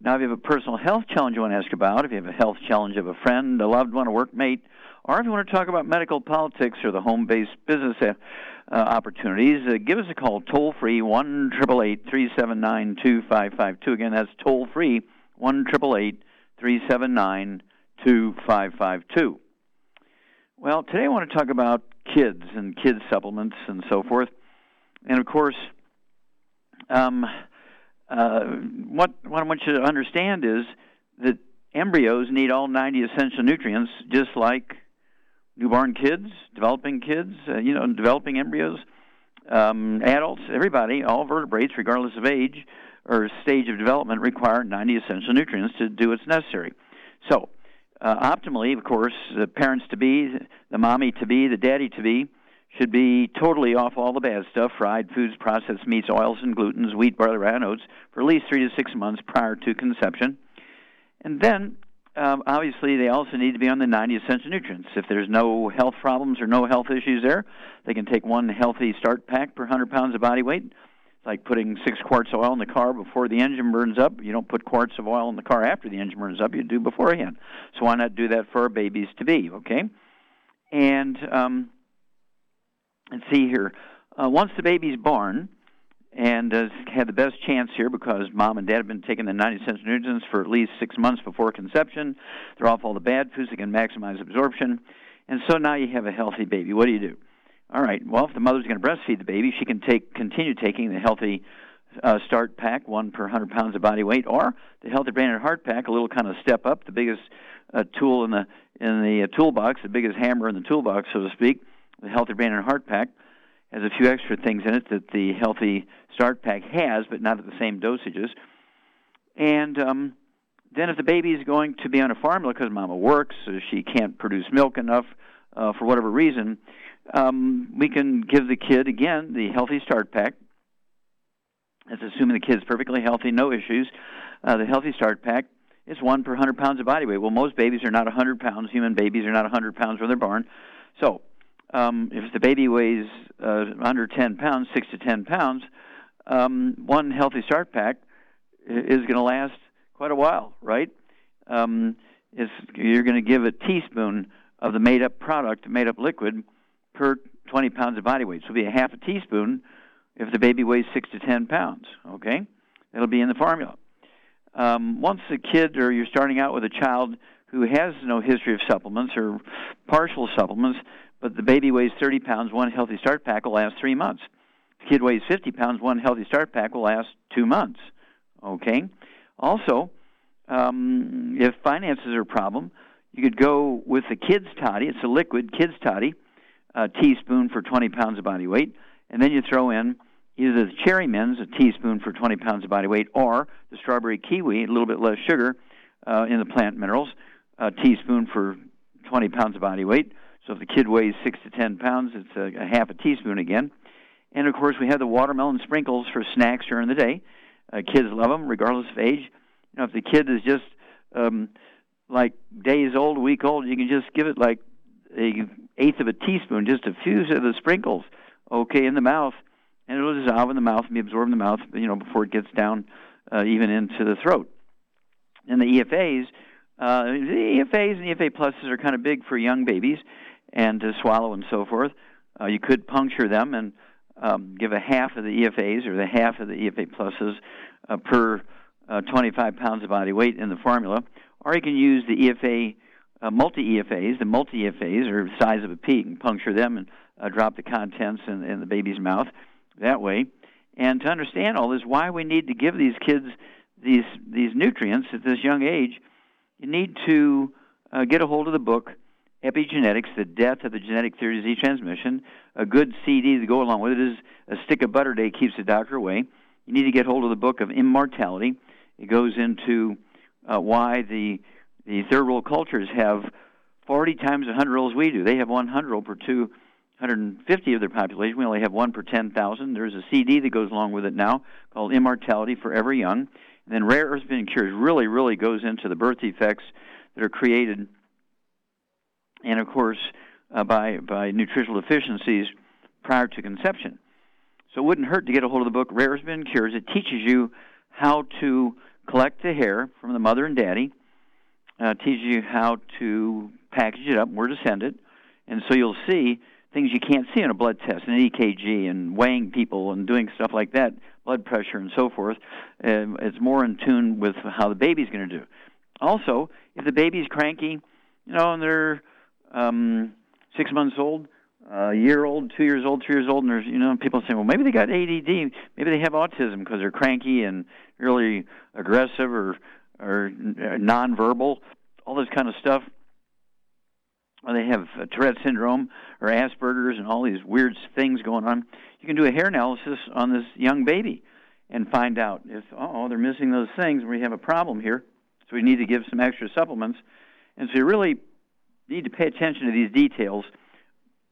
Now, if you have a personal health challenge you want to ask about, if you have a health challenge of a friend, a loved one, a workmate, or if you want to talk about medical politics or the home based business uh, uh, opportunities, uh, give us a call toll free 1 379 2552. Again, that's toll free 1 379 2552. Well, today I want to talk about kids and kids supplements and so forth. And of course, um, uh, what what I want you to understand is that embryos need all 90 essential nutrients, just like newborn kids, developing kids, uh, you know, developing embryos, um, adults, everybody, all vertebrates, regardless of age or stage of development, require 90 essential nutrients to do what's necessary. So, uh, optimally, of course, the parents to be, the mommy to be, the daddy to be, should be totally off all the bad stuff fried foods, processed meats, oils, and glutens, wheat, barley, rye, and oats for at least three to six months prior to conception. And then, um, obviously, they also need to be on the 90 essential nutrients. If there's no health problems or no health issues there, they can take one healthy start pack per 100 pounds of body weight It's like putting six quarts of oil in the car before the engine burns up. You don't put quarts of oil in the car after the engine burns up. You do beforehand. So why not do that for our babies to be? Okay, and um, let's see here. Uh, once the baby's born, and uh, had the best chance here because mom and dad have been taking the 90 cents nutrients for at least six months before conception. They're off all the bad foods. They can maximize absorption, and so now you have a healthy baby. What do you do? All right. Well, if the mother's going to breastfeed the baby, she can take continue taking the healthy uh, start pack, one per 100 pounds of body weight, or the healthy brain and heart pack, a little kind of step up, the biggest uh, tool in the in the uh, toolbox, the biggest hammer in the toolbox, so to speak. The healthy brain and heart pack has a few extra things in it that the healthy start pack has, but not at the same dosages. And um, then, if the baby is going to be on a formula because mama works, so she can't produce milk enough uh, for whatever reason, um, we can give the kid again the healthy start pack. That's assuming the kid's perfectly healthy, no issues. Uh, the healthy start pack is one per 100 pounds of body weight. Well, most babies are not 100 pounds. Human babies are not 100 pounds when they're born. So, um, if the baby weighs uh, under 10 pounds, 6 to 10 pounds, um, one healthy start pack is going to last quite a while, right? Um, you're going to give a teaspoon of the made up product, made up liquid, per 20 pounds of body weight. So it'll be a half a teaspoon if the baby weighs 6 to 10 pounds, okay? It'll be in the formula. Um, once the kid or you're starting out with a child who has no history of supplements or partial supplements, but the baby weighs 30 pounds, one healthy start pack will last three months. The kid weighs 50 pounds, one healthy start pack will last two months, okay? Also, um, if finances are a problem, you could go with the kids toddy. It's a liquid kids toddy a teaspoon for 20 pounds of body weight, and then you throw in either the cherry mints, a teaspoon for 20 pounds of body weight, or the strawberry kiwi, a little bit less sugar uh, in the plant minerals, a teaspoon for 20 pounds of body weight. So if the kid weighs six to 10 pounds, it's a, a half a teaspoon again. And of course, we have the watermelon sprinkles for snacks during the day. Uh, kids love them, regardless of age. You know, if the kid is just um, like days old, week old, you can just give it like a eighth of a teaspoon, just a few of the sprinkles, okay, in the mouth, and it'll dissolve in the mouth and be absorbed in the mouth, you know, before it gets down uh, even into the throat. And the EFAs, uh, the EFAs and EFA pluses are kind of big for young babies and to swallow and so forth. Uh, you could puncture them and um, give a half of the EFAs or the half of the EFA pluses uh, per uh, 25 pounds of body weight in the formula, or you can use the EFA uh, multi EFAs. The multi EFAs are the size of a pea. Can puncture them and uh, drop the contents in, in the baby's mouth that way. And to understand all this, why we need to give these kids these these nutrients at this young age, you need to uh, get a hold of the book Epigenetics: The Death of the Genetic Theory of Disease Transmission. A good CD to go along with it is A Stick of Butter Day Keeps the Doctor Away. You need to get hold of the book of Immortality. It goes into uh, why the the third world cultures have 40 times 100 year olds we do. They have 100 year per 250 of their population. We only have one per 10,000. There's a CD that goes along with it now called Immortality Forever Young. And then Rare Earths Been Cures really, really goes into the birth defects that are created, and of course, uh, by, by nutritional deficiencies prior to conception. So it wouldn't hurt to get a hold of the book Rare Been Cures. It teaches you how to collect the hair from the mother and daddy uh, teaches you how to package it up, where to send it, and so you'll see things you can't see on a blood test, an EKG, and weighing people and doing stuff like that, blood pressure and so forth. Uh, it's more in tune with how the baby's going to do. Also, if the baby's cranky, you know, and they're um, six months old, a year old, two years old, three years old, and there's you know people saying, well, maybe they got ADD, maybe they have autism because they're cranky and really aggressive or or nonverbal, all this kind of stuff. Or they have Tourette syndrome or Asperger's and all these weird things going on. You can do a hair analysis on this young baby and find out if oh they're missing those things. We have a problem here, so we need to give some extra supplements. And so you really need to pay attention to these details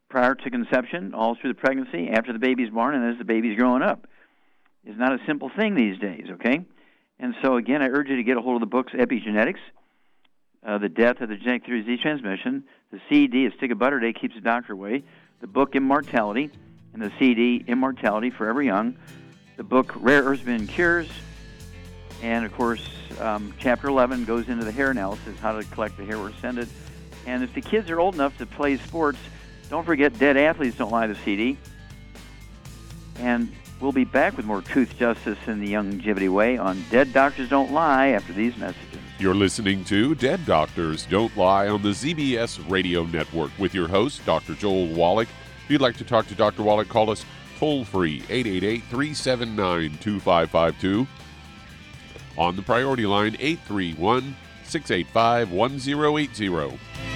prior to conception, all through the pregnancy, after the baby's born, and as the baby's growing up. It's not a simple thing these days, okay? And so, again, I urge you to get a hold of the books Epigenetics, uh, The Death of the Genetic Theory of Disease Transmission, the CD, A Stick of Butter Day Keeps the Doctor Away, the book Immortality, and the CD Immortality Forever Young, the book Rare Earths Been Cures, and of course, um, Chapter 11 goes into the hair analysis, how to collect the hair, to send it. And if the kids are old enough to play sports, don't forget Dead Athletes Don't Lie, the CD. And We'll be back with more truth, justice, and the longevity way on Dead Doctors Don't Lie after these messages. You're listening to Dead Doctors Don't Lie on the ZBS Radio Network with your host, Dr. Joel Wallach. If you'd like to talk to Dr. Wallach, call us toll free 888 379 2552. On the priority line 831 685 1080.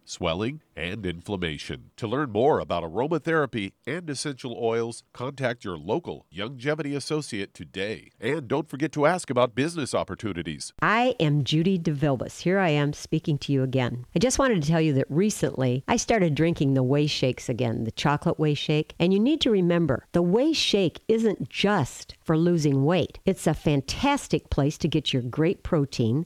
swelling, and inflammation. To learn more about aromatherapy and essential oils, contact your local Youngevity associate today. And don't forget to ask about business opportunities. I am Judy DeVilbus. Here I am speaking to you again. I just wanted to tell you that recently I started drinking the Whey Shakes again, the chocolate Whey Shake. And you need to remember the Whey Shake isn't just for losing weight, it's a fantastic place to get your great protein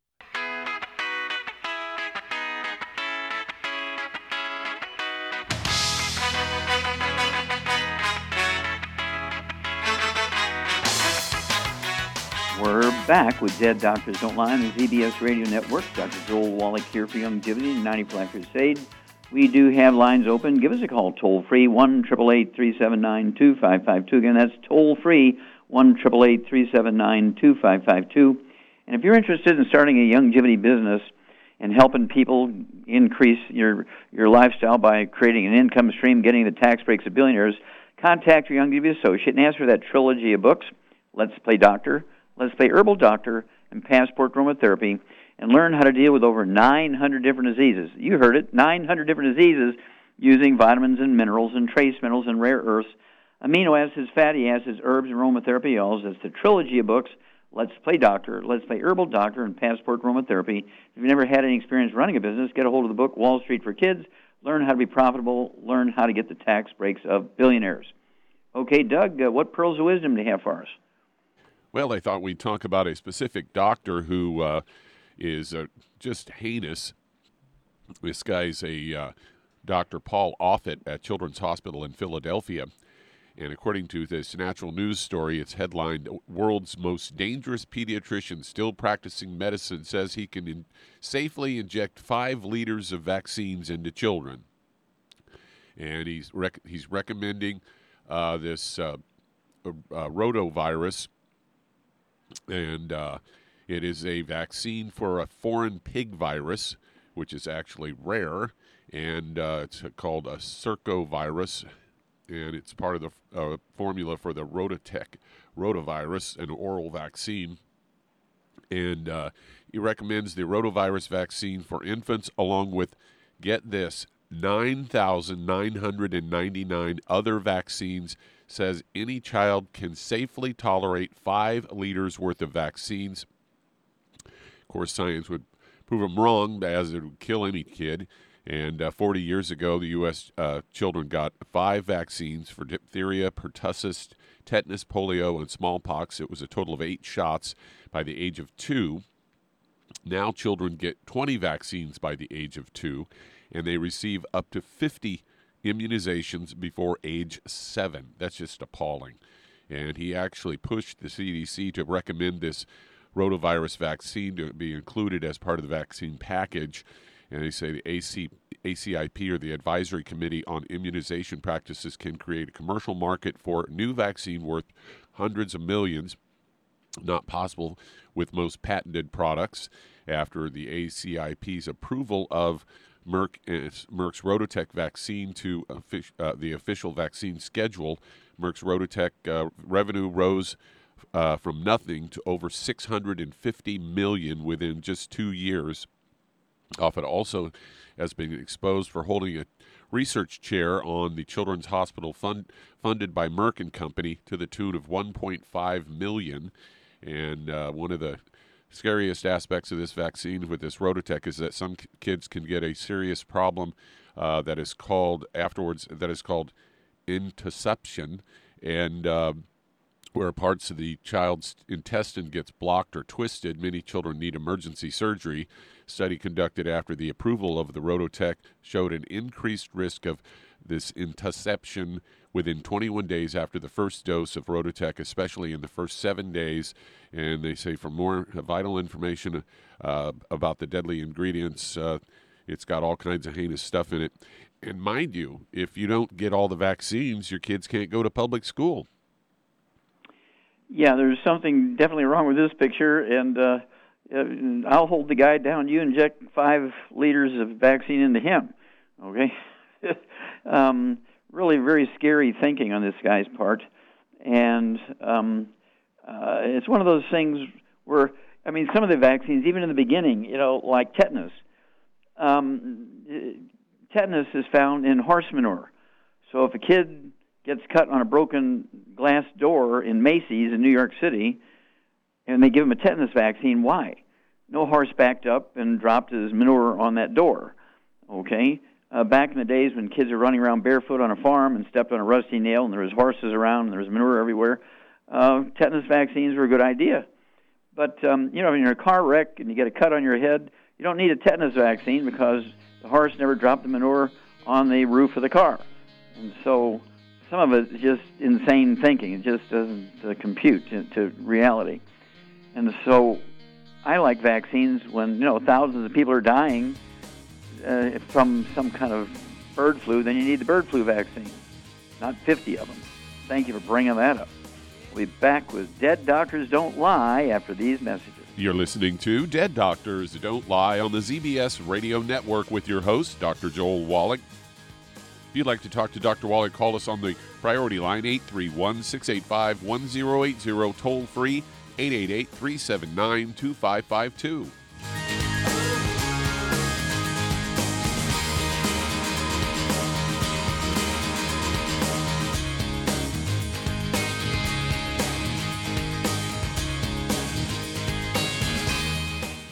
We're back with Dead Doctors Don't Lie on the ZBS Radio Network. Dr. Joel Wallach here for Youngevity and 90 Flat Crusade. We do have lines open. Give us a call toll free, 1 379 2552. Again, that's toll free, 1 379 2552. And if you're interested in starting a Youngevity business and helping people increase your, your lifestyle by creating an income stream, getting the tax breaks of billionaires, contact your Youngevity associate and ask for that trilogy of books Let's Play Doctor, Let's Play Herbal Doctor, and Passport Aromatherapy and learn how to deal with over 900 different diseases. You heard it 900 different diseases using vitamins and minerals and trace minerals and rare earths, amino acids, fatty acids, herbs, and aromatherapy oils. That's the trilogy of books. Let's Play Doctor, Let's Play Herbal Doctor, and Passport Aromatherapy. If you've never had any experience running a business, get a hold of the book Wall Street for Kids. Learn how to be profitable. Learn how to get the tax breaks of billionaires. Okay, Doug, uh, what pearls of wisdom do you have for us? Well, I thought we'd talk about a specific doctor who uh, is uh, just heinous. This guy's a uh, Dr. Paul Offit at Children's Hospital in Philadelphia. And according to this natural news story, it's headlined World's Most Dangerous Pediatrician Still Practicing Medicine Says He Can in- Safely Inject Five Liters of Vaccines into Children. And he's, rec- he's recommending uh, this uh, uh, rotavirus. And uh, it is a vaccine for a foreign pig virus, which is actually rare, and uh, it's called a circovirus, and it's part of the uh, formula for the RotaTeq rotavirus, an oral vaccine. And uh, he recommends the rotavirus vaccine for infants, along with, get this, 9,999 other vaccines says any child can safely tolerate five liters worth of vaccines Of course, science would prove them wrong, as it would kill any kid. And uh, 40 years ago, the U.S. Uh, children got five vaccines for diphtheria, pertussis, tetanus, polio, and smallpox. It was a total of eight shots by the age of two. Now, children get 20 vaccines by the age of two, and they receive up to 50 immunizations before age seven. That's just appalling. And he actually pushed the CDC to recommend this rotavirus vaccine to be included as part of the vaccine package. And they say the AC, ACIP or the Advisory Committee on Immunization Practices can create a commercial market for new vaccine worth hundreds of millions. Not possible with most patented products after the ACIP's approval of Merck, Merck's RotaTeq vaccine to uh, the official vaccine schedule. Merck's RotaTeq uh, revenue rose uh, from nothing to over 650 million within just two years. Offit also has been exposed for holding a research chair on the Children's Hospital fund, funded by Merck and Company to the tune of 1.5 million. And uh, one of the scariest aspects of this vaccine with this RotaTeq is that some kids can get a serious problem uh, that is called afterwards that is called intussusception, and uh, where parts of the child's intestine gets blocked or twisted, many children need emergency surgery. study conducted after the approval of the RotaTeq showed an increased risk of this interception within 21 days after the first dose of RotaTeq, especially in the first seven days. And they say for more vital information uh, about the deadly ingredients, uh, it's got all kinds of heinous stuff in it. And mind you, if you don't get all the vaccines, your kids can't go to public school yeah, there's something definitely wrong with this picture, and uh, uh, I'll hold the guy down. You inject five liters of vaccine into him. Okay, um, really very scary thinking on this guy's part, and um, uh, it's one of those things where I mean, some of the vaccines, even in the beginning, you know, like tetanus. Um, tetanus is found in horse manure. So if a kid gets cut on a broken glass door in Macy's in New York City, and they give him a tetanus vaccine. Why? No horse backed up and dropped his manure on that door. Okay? Uh, back in the days when kids were running around barefoot on a farm and stepped on a rusty nail and there was horses around and there was manure everywhere, uh, tetanus vaccines were a good idea. But, um, you know, when you're in a car wreck and you get a cut on your head, you don't need a tetanus vaccine because the horse never dropped the manure on the roof of the car. And so some of it is just insane thinking. It just doesn't uh, compute to, to reality. And so I like vaccines when, you know, thousands of people are dying uh, from some kind of bird flu, then you need the bird flu vaccine, not 50 of them. Thank you for bringing that up. We'll be back with Dead Doctors Don't Lie after these messages. You're listening to Dead Doctors Don't Lie on the ZBS Radio Network with your host, Dr. Joel Wallach. If you'd like to talk to Dr. Wallach, call us on the priority line 831 685 1080, toll free 888 379 2552.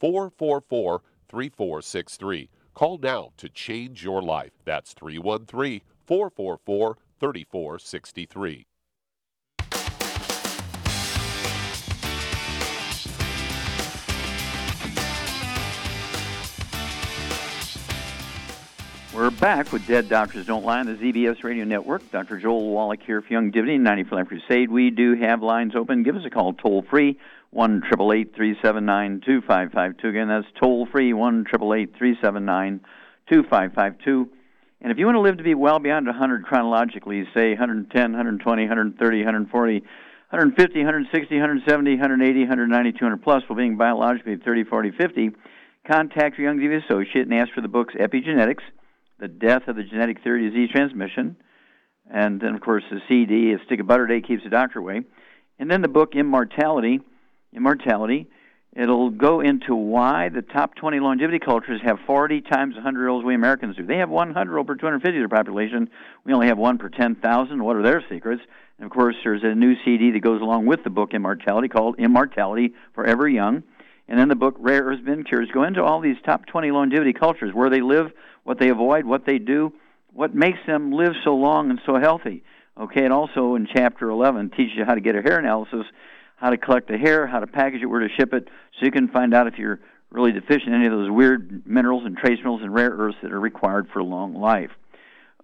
444 3463. Call now to change your life. That's 313 444 3463. We're back with Dead Doctors Don't Lie on the ZBS Radio Network. Dr. Joel Wallach here for Youngevity, 90 for Life Crusade. We do have lines open. Give us a call toll free, 1 379 2552. Again, that's toll free, 1 379 2552. And if you want to live to be well beyond 100 chronologically, say 110, 120, 130, 140, 150, 160, 170, 180, 190, 200 plus, while being biologically 30, 40, 50, contact your Youngevity associate and ask for the books Epigenetics the death of the genetic theory of disease transmission, and then of course the CD, a stick of butter day keeps the doctor away, and then the book Immortality, Immortality. It'll go into why the top 20 longevity cultures have 40 times 100 year olds we Americans do. They have 100 over 250 of their population. We only have one per 10,000. What are their secrets? And of course, there's a new CD that goes along with the book Immortality called Immortality Forever Young. And then the book Rare Earths Bin Cures go into all these top 20 longevity cultures, where they live, what they avoid, what they do, what makes them live so long and so healthy. Okay, and also in chapter 11 teaches you how to get a hair analysis, how to collect the hair, how to package it, where to ship it, so you can find out if you're really deficient in any of those weird minerals and trace minerals and rare earths that are required for long life.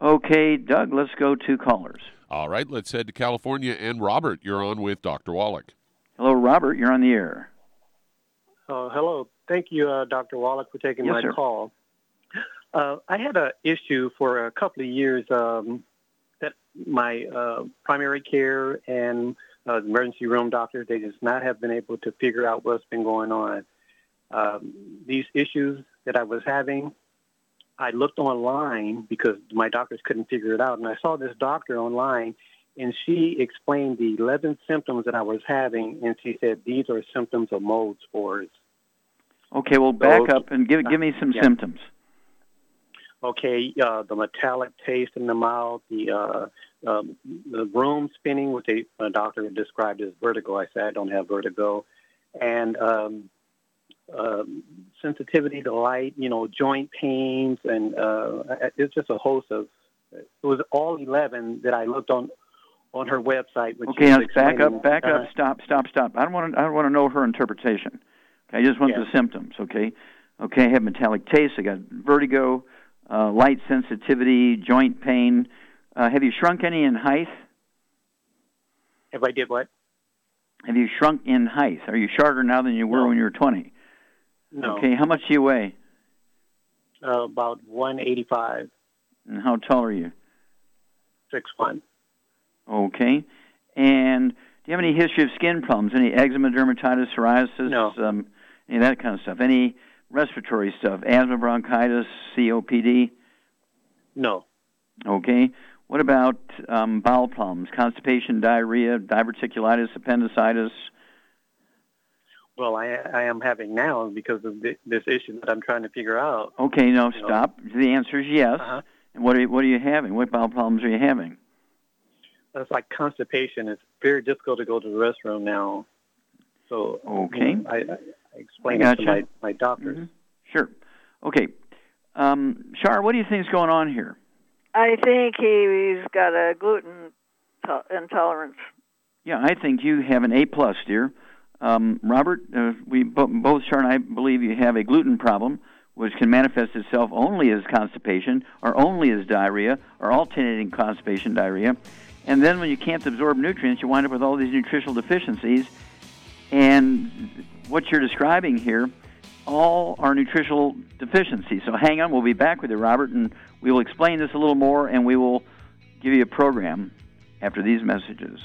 Okay, Doug, let's go to callers. All right, let's head to California. And Robert, you're on with Dr. Wallach. Hello, Robert. You're on the air. Uh, hello. Thank you, uh, Dr. Wallach, for taking Yes, my sir. call. Uh, I had an issue for a couple of years um, that my uh, primary care and uh, emergency room doctors they just not have been able to figure out what's been going on. Um, these issues that I was having, I looked online because my doctors couldn't figure it out, and I saw this doctor online, and she explained the 11 symptoms that I was having, and she said these are symptoms of mold spores. Okay, well, back So- up and give give me some Yeah. symptoms. okay, uh, the metallic taste in the mouth, the uh, um, the room spinning, which a, a doctor described as vertigo. I said I don't have vertigo, and um, um, sensitivity to light, you know, joint pains, and uh, it's just a host of. It was all eleven that I looked on on her website. Which Okay, now back up, back Uh, up, stop, stop, stop. I don't want to. I don't want to know her interpretation. Okay, I just want Yeah. the symptoms. Okay, okay. I have metallic taste. I got vertigo, uh, light sensitivity, joint pain. Uh, have you shrunk any in height? If I did what? Have you shrunk in height? Are you shorter now than you were No. when you were 20? No. Okay, how much do you weigh? Uh, about one eighty five, And how tall are you? six one. Okay. And do you have any history of skin problems? Any eczema, dermatitis, psoriasis? No. Um, any of that kind of stuff? Any respiratory stuff? Asthma, bronchitis, COPD? No. Okay. What about um, bowel problems? Constipation, diarrhea, diverticulitis, appendicitis? Well, I, I am having now because of thi- this issue that I'm trying to figure out. Okay, no, You know. stop. The answer is yes. Uh-huh. And what are, you- what are you having? What bowel problems are you having? It's like constipation. It's very difficult to go to the restroom now. So Okay. you know, I, I explained I it to my, my doctors. Mhm. Sure. Okay. Um, Shar, what do you think is going on here? I think he's got a gluten to- intolerance. Yeah, I think you have an A plus, dear. Um, Robert, uh, we bo- both Char and I believe you have a gluten problem, which can manifest itself only as constipation, or only as diarrhea, or alternating constipation diarrhea. And then when you can't absorb nutrients, you wind up with all these nutritional deficiencies. And what you're describing here, all are nutritional deficiencies. So hang on, we'll be back with you, Robert, and we will explain this a little more, and we will give you a program after these messages.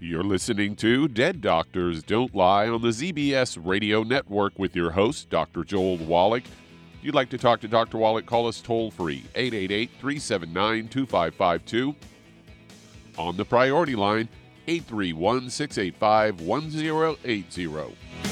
You're listening to Dead Doctors Don't Lie on the ZBS Radio Network with your host, Dr. Joel Wallach. If you'd like to talk to Dr. Wallach, call us toll free, 888 379 2552. On the priority line, 831 685 1080.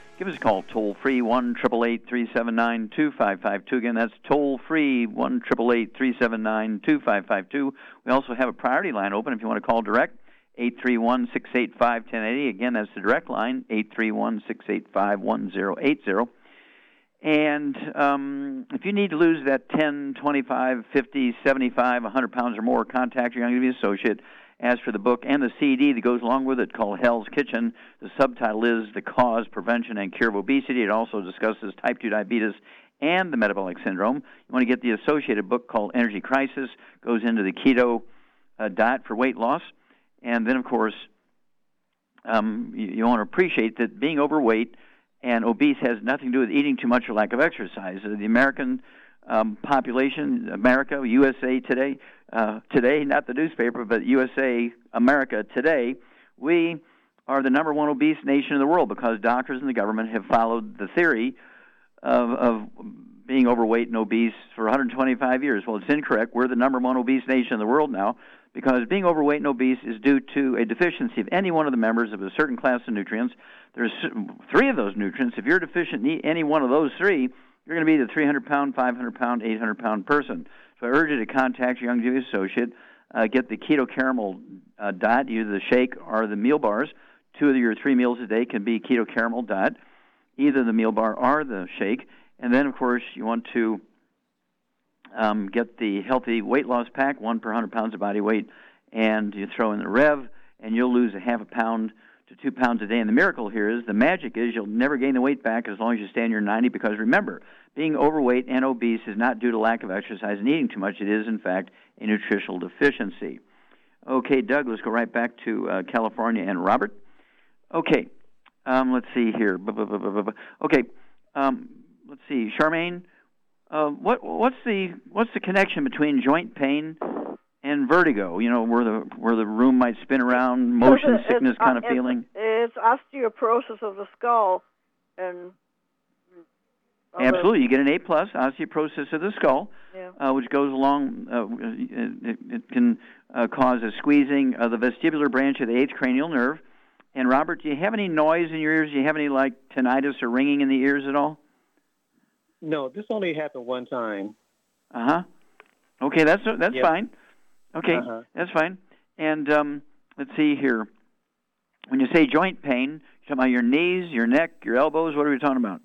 Give us a call toll free one triple eight three seven nine two five five two. Again, that's toll free one triple eight three seven nine two five five two. We also have a priority line open if you want to call direct eight three one six eight five ten eighty. Again, that's the direct line eight three one six eight five one zero eight zero. And um, if you need to lose that 10, 25, 50, 75, 100 pounds or more, contact your Youngevity associate. As for the book and the CD that goes along with it called Hell's Kitchen, the subtitle is The Cause, Prevention, and Cure of Obesity. It also discusses type 2 diabetes and the metabolic syndrome. You want to get the associated book called Energy Crisis, goes into the keto uh, diet for weight loss. And then, of course, um, you, you want to appreciate that being overweight and obese has nothing to do with eating too much or lack of exercise. Uh, the American um, population, America, USA Today, uh, today, not the newspaper, but USA America Today, we are the number one obese nation in the world because doctors and the government have followed the theory of, of being overweight and obese for 125 years. Well, it's incorrect. We're the number one obese nation in the world now because being overweight and obese is due to a deficiency of any one of the members of a certain class of nutrients. There's three of those nutrients. If you're deficient in any one of those three, you're going to be the 300 pound, 500 pound, 800 pound person. So I urge you to contact your Youngevity associate. Uh, get the keto caramel uh, diet, either the shake or the meal bars. Two of your three meals a day can be keto caramel diet, either the meal bar or the shake. And then, of course, you want to um, get the healthy weight loss pack, one per 100 pounds of body weight, and you throw in the Rev, and you'll lose a half a pound to two pounds a day. And the miracle here is the magic is you'll never gain the weight back as long as you stay on your 90. Because remember, being overweight and obese is not due to lack of exercise and eating too much. It is, in fact, a nutritional deficiency. Okay, Doug, let's go right back to uh, California and Robert. Okay, um, let's see here. Okay, um, let's see, Charmaine. Uh, what what's the what's the connection between joint pain and vertigo? You know, where the where the room might spin around, motion it's, sickness it's, kind of it's, feeling. It's osteoporosis of the skull, and other- Absolutely, you get an A plus osteoporosis of the skull, Yeah. uh, which goes along. Uh, it, it can uh, cause a squeezing of the vestibular branch of the eighth cranial nerve. And Robert, do you have any noise in your ears? Do you have any like tinnitus or ringing in the ears at all? No, this only happened one time. Uh huh. Okay, that's that's Yep. fine. Okay, Uh-huh. that's fine. And um, let's see here. When you say joint pain, you're talking about your knees, your neck, your elbows. What are we talking about?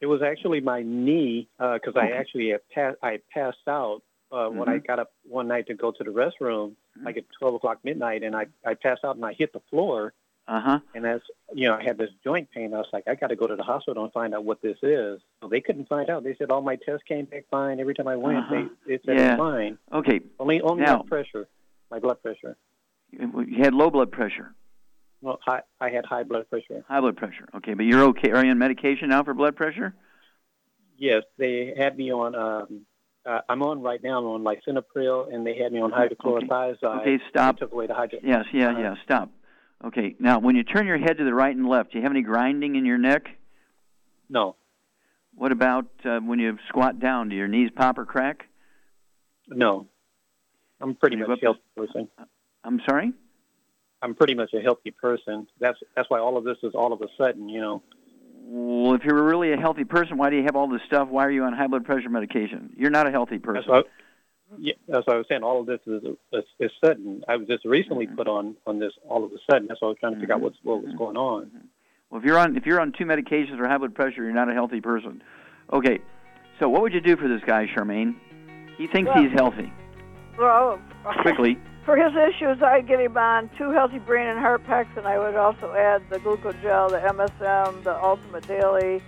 It was actually my knee because I actually had pa- I passed out uh, when I got up one night to go to the restroom, like at 12 o'clock midnight, and I, I passed out and I hit the floor. Uh huh. And as you know, I had this joint pain. I was like, I got to go to the hospital and find out what this is. So they couldn't find out. They said all my tests came back fine. Every time I went, Uh-huh. they it said Yeah. it's fine. Okay. Only only Now- my pressure, my blood pressure. You had low blood pressure, Well, high, I had high blood pressure. high blood pressure. Okay, but you're okay. Are you on medication now for blood pressure? Yes, they had me on. Um, uh, I'm on right now. I'm on lisinopril, and they had me on hydrochlorothiazide. Okay, stop. They took away the hydro. Yes, yeah, Uh-huh. yeah. Stop. Okay. Now, when you turn your head to the right and left, do you have any grinding in your neck? No, What about uh, when you squat down? Do your knees pop or crack? no. I'm pretty much a healthy person. I'm sorry. I'm pretty much a healthy person. That's that's why all of this is all of a sudden, you know. Well, if you're really a healthy person, why do you have all this stuff? Why are you on high blood pressure medication? You're not a healthy person. That's what, yeah, that's what I was saying. All of this is, is, is sudden. I was just recently Mm-hmm. put on on this all of a sudden. That's why I was trying to figure out what's what was going on. Well, if you're on if you're on two medications for high blood pressure, you're not a healthy person. Okay. So what would you do for this guy, Charmaine? He thinks Well- he's healthy. Well, Quickly. for his issues, I'd get him on two healthy brain and heart packs, and I would also add the glucogel, the MSM, the Ultimate Daily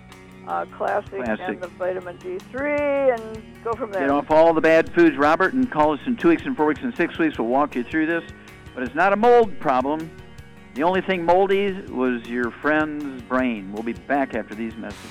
uh, Classic, Classic. and the vitamin D3, and go from there. Get off all the bad foods, Robert, and call us in two weeks and four weeks and six weeks. We'll walk you through this. But it's not a mold problem. The only thing moldy was your friend's brain. We'll be back after these messages.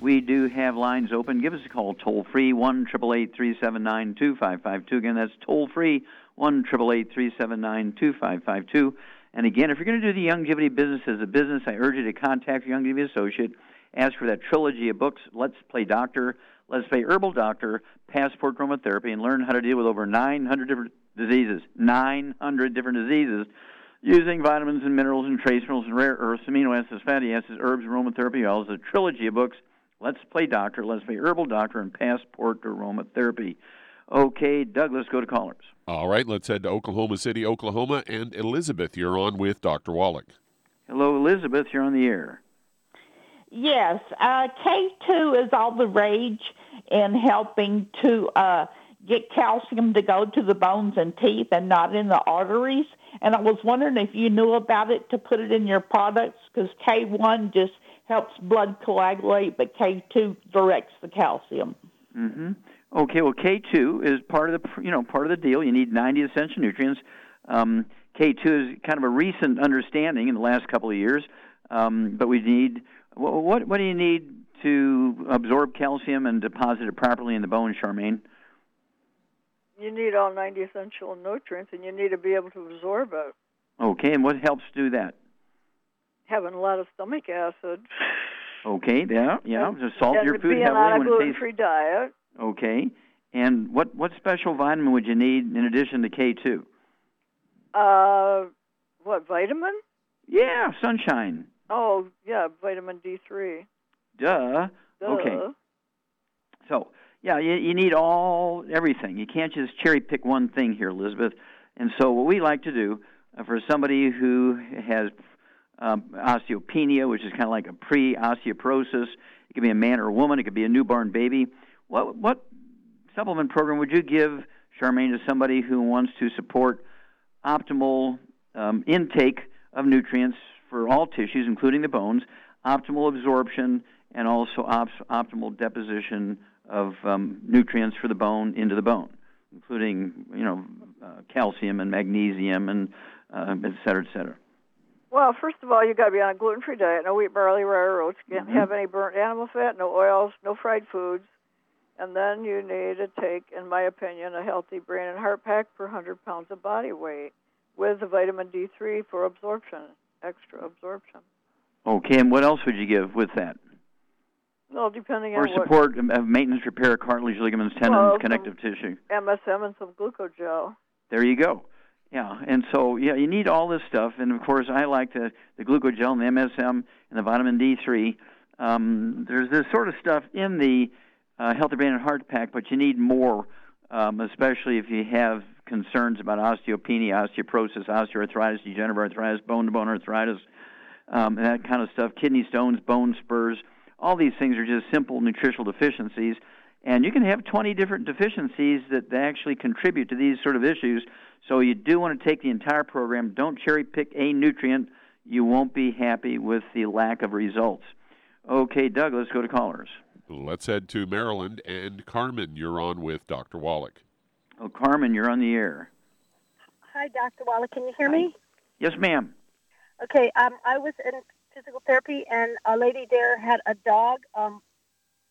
We do have lines open. Give us a call toll free, 1 379 2552. Again, that's toll free, 1 379 2552. And again, if you're going to do the Youngevity business as a business, I urge you to contact your Youngevity associate. Ask for that trilogy of books, Let's Play Doctor, Let's Play Herbal Doctor, Passport Aromatherapy, and learn how to deal with over 900 different diseases. 900 different diseases using vitamins and minerals and trace minerals and rare earths, amino acids, fatty acids, herbs, and aromatherapy oils. A trilogy of books. Let's play doctor, let's play herbal doctor, and passport to aromatherapy. Okay, Doug, let's go to callers. All right, let's head to Oklahoma City, Oklahoma. And Elizabeth, you're on with Dr. Wallach. Hello, Elizabeth. You're on the air. Yes, uh, K2 is all the rage, in helping to uh, get calcium to go to the bones and teeth and not in the arteries. And I was wondering if you knew about it to put it in your products because K1 just helps blood coagulate, but K2 directs the calcium. Mm-hmm. Okay, well, K2 is part of the you know part of the deal. You need 90 essential nutrients. Um, K2 is kind of a recent understanding in the last couple of years, um, but we need what, what what do you need to absorb calcium and deposit it properly in the bone, Charmaine? You need all 90 essential nutrients, and you need to be able to absorb it. Okay, and what helps do that? Having a lot of stomach acid. Okay, yeah, yeah. And, Just salt your food heavily on a when it tastes. gluten-free diet. Okay, and what what special vitamin would you need in addition to K two? Uh, what vitamin? Yeah, sunshine. Oh, yeah, vitamin D3. Duh. Duh. Okay. So yeah, you, you need all everything. You can't just cherry pick one thing here, Elizabeth. And so what we like to do uh, for somebody who has um, osteopenia, which is kind of like a pre-osteoporosis, it could be a man or a woman, it could be a newborn baby. What what supplement program would you give, Charmaine, to somebody who wants to support optimal um, intake of nutrients for all tissues, including the bones, optimal absorption, and also op- optimal deposition of um, nutrients for the bone into the bone, including you know uh, calcium and magnesium and uh, et cetera, et cetera. Well, first of all, you got to be on a gluten-free diet. No wheat, barley, rye, oats. You can't Mhm. have any burnt animal fat, no oils, no fried foods. And then you need to take, in my opinion, a healthy brain and heart pack per 100 pounds of body weight with the vitamin D3 for absorption, extra absorption. Okay, and what else would you give with that? Well, depending Or on what support um, of maintenance, repair, cartilage, ligaments, tendons, Well, connective tissue. MSM and some glucogel. There you go. Yeah, and so yeah, you need all this stuff, and of course, I like the the glucogel and the MSM and the vitamin D3. Um, there's this sort of stuff in the uh, Healthy Brain and Heart Pack, but you need more, um, especially if you have concerns about osteopenia, osteoporosis, osteoarthritis, degenerative arthritis, bone-to-bone arthritis, um, and that kind of stuff. Kidney stones, bone spurs. All these things are just simple nutritional deficiencies, and you can have 20 different deficiencies that actually contribute to these sort of issues. So you do want to take the entire program. Don't cherry pick a nutrient. You won't be happy with the lack of results. Okay, Doug, let's go to callers. Let's head to Maryland. And Carmen, you're on with Dr. Wallach. Oh, Carmen, you're on the air. Hi, Dr. Wallach. Can you hear me? Yes, ma'am. Okay. Um, I was in physical therapy, and a lady there had a dog. Um,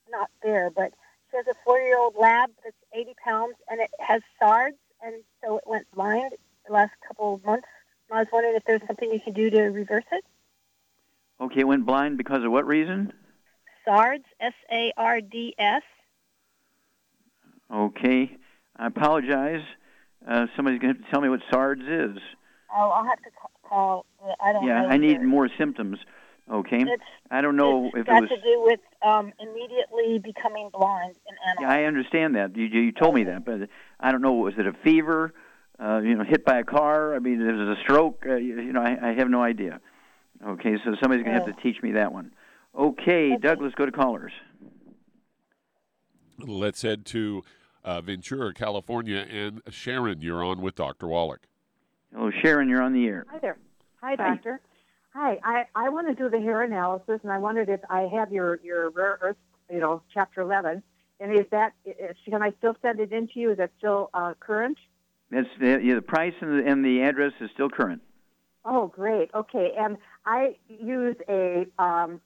not there, but she has a four-year-old lab that's 80 pounds, and it has SARDS, and so it went blind the last couple of months. And I was wondering if there's something you can do to reverse it. Okay, it went blind because of what reason? S-A-R-D-S. Okay, I apologize. Uh, somebody's going to have to tell me what SARDS is. Oh, I'll have to call. I don't Yeah. I need more symptoms. Okay, It's- I don't know it's if it got was. to do with um, immediately becoming blind in animals. Yeah, I understand that. You, you told me that, but I don't know. Was it a fever? Uh, you know, hit by a car? I mean, it was a stroke. Uh, you, you know, I, I have no idea. Okay, so somebody's going to have to teach me that one. Okay, Doug, let's go to callers. Let's head to uh, Ventura, California. And Sharon, you're on with Dr. Wallach. Oh, Sharon, you're on the air. Hi there. Hi, doctor. Hi. I, I want to do the hair analysis, and I wondered if I have your, your rare earth, you know, chapter 11. And is that, is, can I still send it in to you? Is that still uh, current? That's the, yeah, the price and the, and the address is still current. Oh, great. Okay. And I use a, um,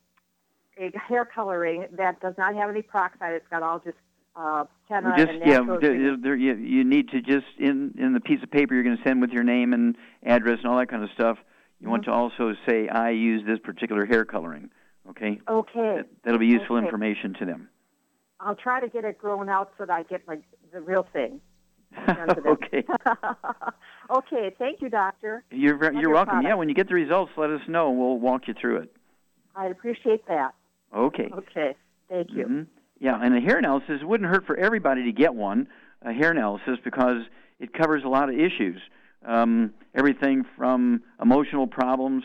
a hair coloring that does not have any peroxide. It's got all just uh, henna just and yeah, there, there, you, you need to just in in the piece of paper you're going to send with your name and address and all that kind of stuff. You want to Mm-hmm. also say I use this particular hair coloring. Okay, Okay. that'll be useful Okay. information to them. I'll try to get it grown out so that I get like the real thing. done to them. okay, okay. Thank you, doctor. you're you're welcome. product. Yeah, when you get the results, let us know. We'll walk you through it. I appreciate that. Okay. Okay. Thank you. Mhm. Yeah, and a hair analysis wouldn't hurt for everybody to get one, a hair analysis, because it covers a lot of issues. Um, everything from emotional problems,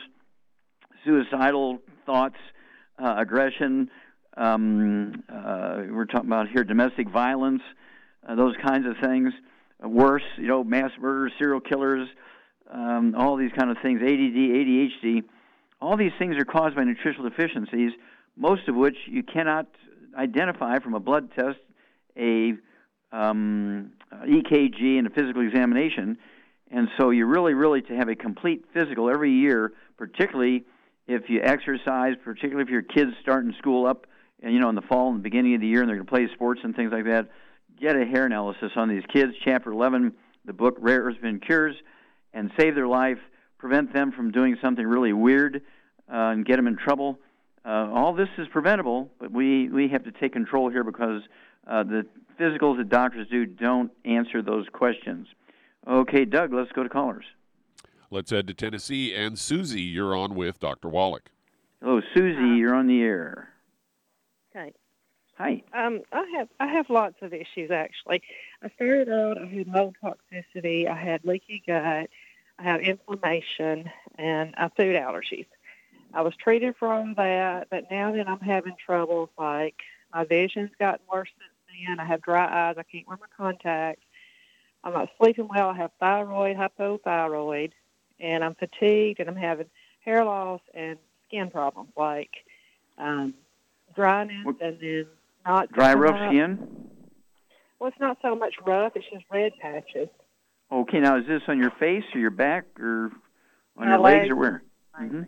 suicidal thoughts, uh, aggression, Um, uh, we're talking about here domestic violence, uh, those kinds of things. Uh, worse, you know, mass murders, serial killers, um, all these kind of things, ADD, ADHD. All these things are caused by nutritional deficiencies, most of which you cannot identify from a blood test, a um, EKG, and a physical examination. And so you really, really to have a complete physical every year, particularly if you exercise, particularly if your kids starting school up, and you know in the fall and the beginning of the year, and they're going to play sports and things like that. Get a hair analysis on these kids. Chapter 11, the book Rare Earths and Cures, and save their life, prevent them from doing something really weird, uh, and get them in trouble. Uh, all this is preventable, but we we have to take control here because uh, the physicals that doctors do don't answer those questions. Okay, Doug, let's go to callers. Let's head to Tennessee. And Susie, you're on with Dr. Wallach. Hello, Susie, you're on the air. Okay. Hi. Um, I have I have lots of issues actually. I started out I had mold toxicity, I had leaky gut, I have inflammation, and uh, food allergies. I was treated for all that, but now that I'm having trouble, like my vision's gotten worse since then. I have dry eyes. I can't wear my contacts. I'm not sleeping well. I have thyroid, hypothyroid, and I'm fatigued, and I'm having hair loss and skin problems like um, dryness and then not Dry, rough up. skin? Well, it's not so much rough; it's just red patches. Okay, now is this on your face or your back or on My your legs legs. or where? hmm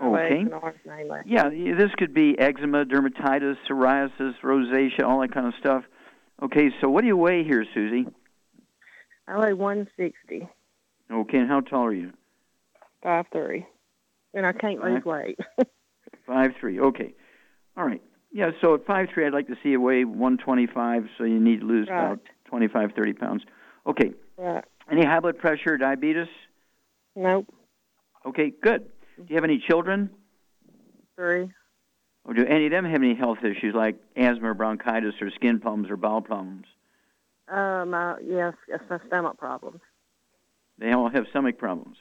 Okay. and arms mainly. Yeah, this could be eczema, dermatitis, psoriasis, rosacea, all that kind of stuff. Okay, so what do you weigh here, Susie? I weigh 160, Okay, and how tall are you? five three, and I can't lose weight. Five three. Okay. All right. Yeah. So at five three, I'd like to see you weigh one twenty five. So you need to lose Right. about 25, 30 pounds. Okay. right. Any high blood pressure, diabetes? Nope. Okay. Good. Do you have any children? Three. Or do any of them have any health issues like asthma, or bronchitis, or skin problems, or bowel problems? Um. Uh, yes. It's my stomach problems. They all have stomach problems.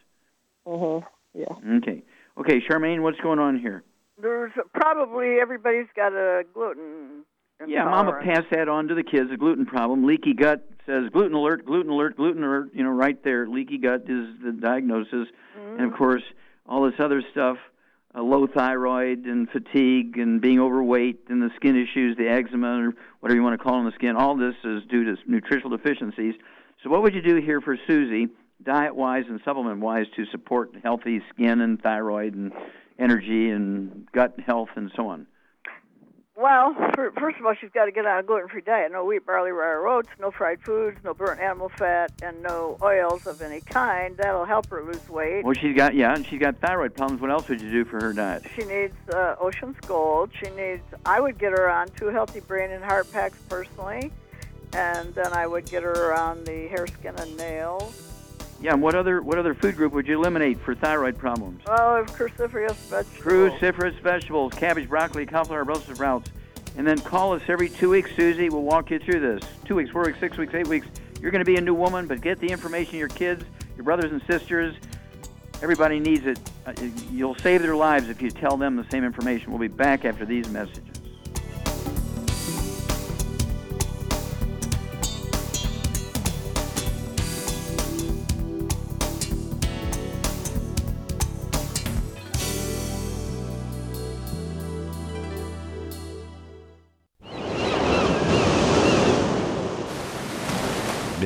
Uh huh. Yeah. Okay. Okay, Charmaine, what's going on here? There's probably everybody's got a gluten. Yeah, Mama passed that on to the kids. A gluten problem, leaky gut says gluten alert, gluten alert, gluten alert. You know, right there, leaky gut is the diagnosis, and of course, all this other stuff, uh, low thyroid and fatigue and being overweight and the skin issues, the eczema or whatever you want to call on the skin. All this is due to nutritional deficiencies. So, what would you do here for Susie, diet-wise and supplement-wise, to support healthy skin and thyroid and energy and gut health and so on? Well, for, first of all, she's got to get on a gluten-free diet. No wheat, barley, rye, or oats, no fried foods, no burnt animal fat, and no oils of any kind. That'll help her lose weight. Well, she's got yeah, and she's got thyroid problems. What else would you do for her diet? She needs uh, Ocean's Gold. She needs. I would get her on two healthy brain and heart packs personally, and then I would get her on the hair, skin, and nails. Yeah, and what other what other food group would you eliminate for thyroid problems? Of cruciferous vegetables. Cruciferous vegetables, cabbage, broccoli, cauliflower, Brussels sprouts. And then call us every two weeks, Susie. We'll walk you through this. Two weeks, four weeks, six weeks, eight weeks. You're going to be a new woman, but get the information your kids, your brothers and sisters. Everybody needs it. Uh, You'll save their lives if you tell them the same information. We'll be back after these messages.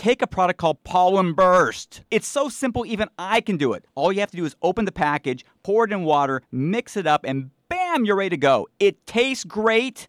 Take a product called Pollen Burst. It's so simple, even I can do it. All you have to do is open the package, pour it in water, mix it up, and bam, you're ready to go. It tastes great.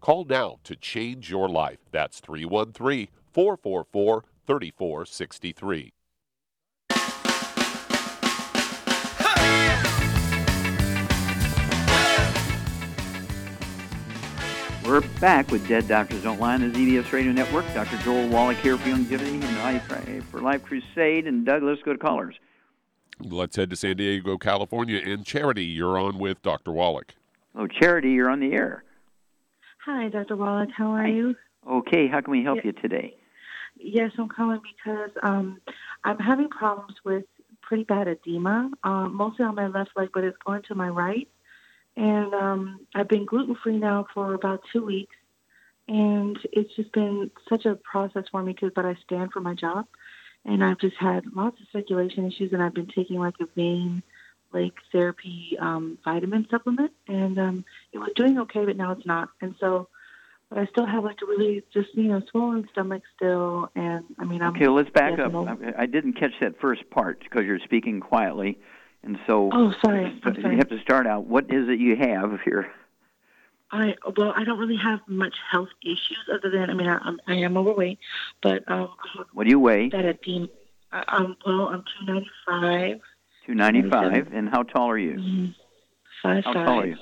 Call now to change your life. That's 313 444 3463. We're back with Dead Doctors Don't Lie on the ZBS Radio Network. Dr. Joel Wallach here for Youngevity and Life for Life Crusade. And Doug, let's go to callers. Let's head to San Diego, California. And Charity, you're on with Dr. Wallach. Oh, Charity, you're on the air. Hi, Dr. Wallach. How are you? Okay, how can we help you today? Yes, I'm calling because um, I'm having problems with pretty bad edema, um, mostly on my left leg, but it's going to my right. And um, I've been gluten free now for about two weeks, and it's just been such a process for me because, but I stand for my job, and I've just had lots of circulation issues, and I've been taking like a vein like therapy um, vitamin supplement, and um, it was doing okay, but now it's not. And so, but I still have like a really just you know swollen stomach still, and I mean I'm okay. Let's back up. I didn't catch that first part because you're speaking quietly, and so oh sorry, sorry. you have to start out. What is it you have here? I well, I don't really have much health issues other than I mean I, I'm, I am overweight, but um, what do you weigh? That edema. I, um, well, I'm two ninety five. Two ninety five. And how tall are you? Mm-hmm. Five how five. tall are you?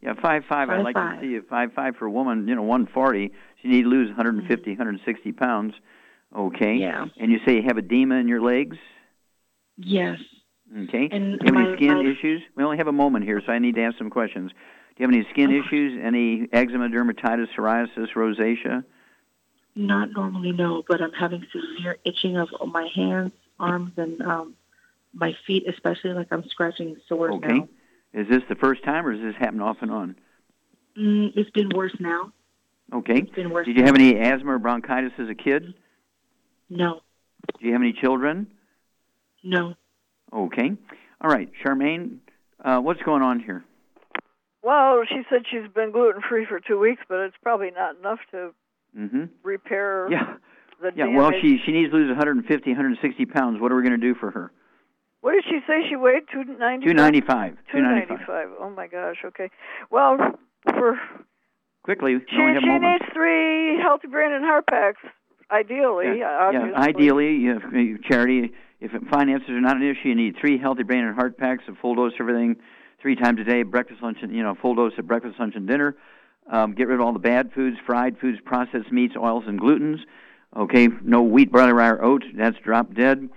Yeah, five five. I'd like five. to see you five five for a woman. You know, one forty. So you need to lose 150, 160 pounds. Okay. Yeah. And you say you have edema in your legs. Yes. Okay. And do you have any skin my- issues? We only have a moment here, so I need to ask some questions. Do you have any skin issues? Any eczema, dermatitis, psoriasis, rosacea? Not normally, no, but I'm having severe itching of my hands, arms, and um, my feet, especially like I'm scratching sores Okay. now. Is this the first time, or does this happen off and on? Mm, it's been worse now. Okay. It's been worse. Did you have any asthma or bronchitis as a kid? No, Do you have any children? no. Okay. All right, Charmaine, uh, what's going on here? Well, she said she's been gluten free for two weeks, but it's probably not enough to Mm-hmm. repair Yeah. the Yeah. damage. Well, she she needs to lose 150, 160 pounds. What are we going to do for her? What did she say she weighed? Two ninety. 295. Two ninety five. Oh my gosh. Okay. Well, for Quickly, she she needs three healthy brain and heart packs, ideally. Yeah, obviously. ideally, you have, charity. If finances are not an issue, you need three healthy brain and heart packs, a full dose of everything, three times a day, breakfast, lunch, and you know, full dose of breakfast, lunch, and dinner. Um, get rid of all the bad foods, fried foods, processed meats, oils, and glutens. Okay, no wheat, barley, rye, or oats. That's drop dead.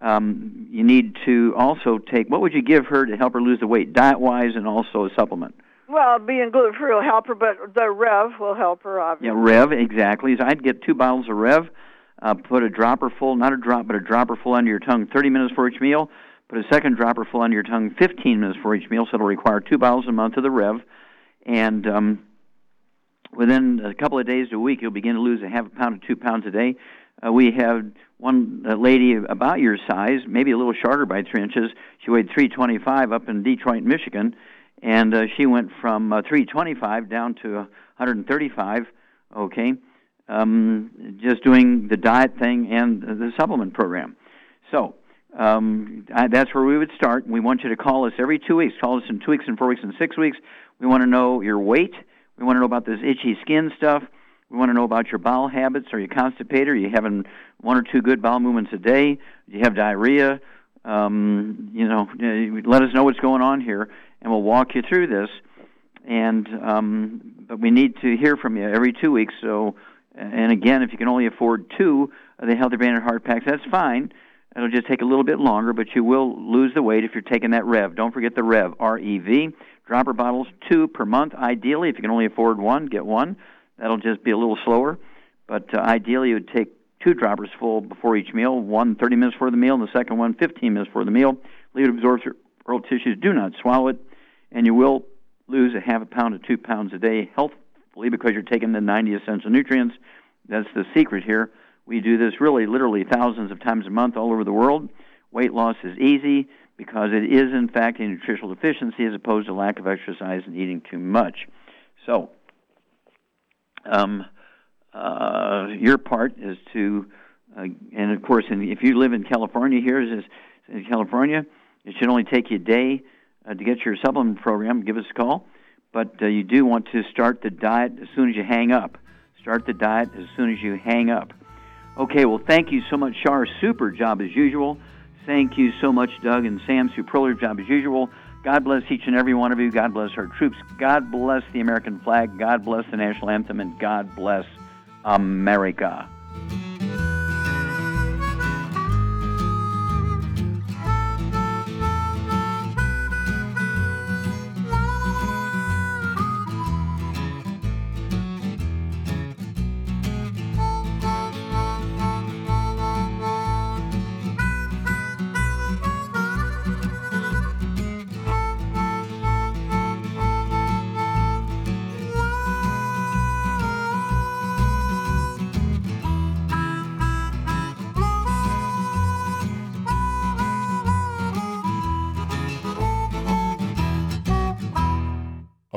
Um, you need to also take. What would you give her to help her lose the weight, diet wise, and also a supplement? Well, being gluten free will help her, but the Rev will help her, obviously. Yeah, Rev exactly. So I'd get two bottles of Rev. Uh, put a dropper full, not a drop, but a dropper full under your tongue 30 minutes for each meal. Put a second dropper full under your tongue 15 minutes for each meal. So it'll require two bottles a month of the Rev. And um, within a couple of days to a week, you'll begin to lose a half a pound to two pounds a day. Uh, we have one lady about your size, maybe a little shorter by three inches. She weighed 325 up in Detroit, Michigan, and uh, she went from uh, 325 down to 135. Okay, um, just doing the diet thing and the supplement program. So um, I, that's where we would start. We want you to call us every two weeks. Call us in two weeks, and four weeks, and six weeks. We want to know your weight. We want to know about this itchy skin stuff. We want to know about your bowel habits. Are you constipated? Are you having one or two good bowel movements a day? Do you have diarrhea? Um, you know, let us know what's going on here, and we'll walk you through this. And um, but we need to hear from you every two weeks. So, and again, if you can only afford two of the Healthy Brain and Heart packs, that's fine. It'll just take a little bit longer, but you will lose the weight if you're taking that Rev. Don't forget the Rev, R E V. Dropper bottles, two per month. Ideally, if you can only afford one, get one. That'll just be a little slower. But uh, ideally, you would take two droppers full before each meal, one 30 minutes before the meal, and the second one 15 minutes before the meal. Leave it absorb through oral tissues. Do not swallow it, and you will lose a half a pound to two pounds a day healthfully because you're taking the 90 essential nutrients. That's the secret here. We do this really, literally thousands of times a month all over the world. Weight loss is easy because it is, in fact, a nutritional deficiency as opposed to lack of exercise and eating too much. So, um, uh, your part is to, uh, and of course, in, if you live in California here, is in California, it should only take you a day uh, to get your supplement program. Give us a call, but uh, you do want to start the diet as soon as you hang up. Start the diet as soon as you hang up. Okay, well, thank you so much, Shar. Super job as usual. Thank you so much, Doug and Sam. Superlative job as usual. God bless each and every one of you. God bless our troops. God bless the American flag. God bless the national anthem. And God bless America.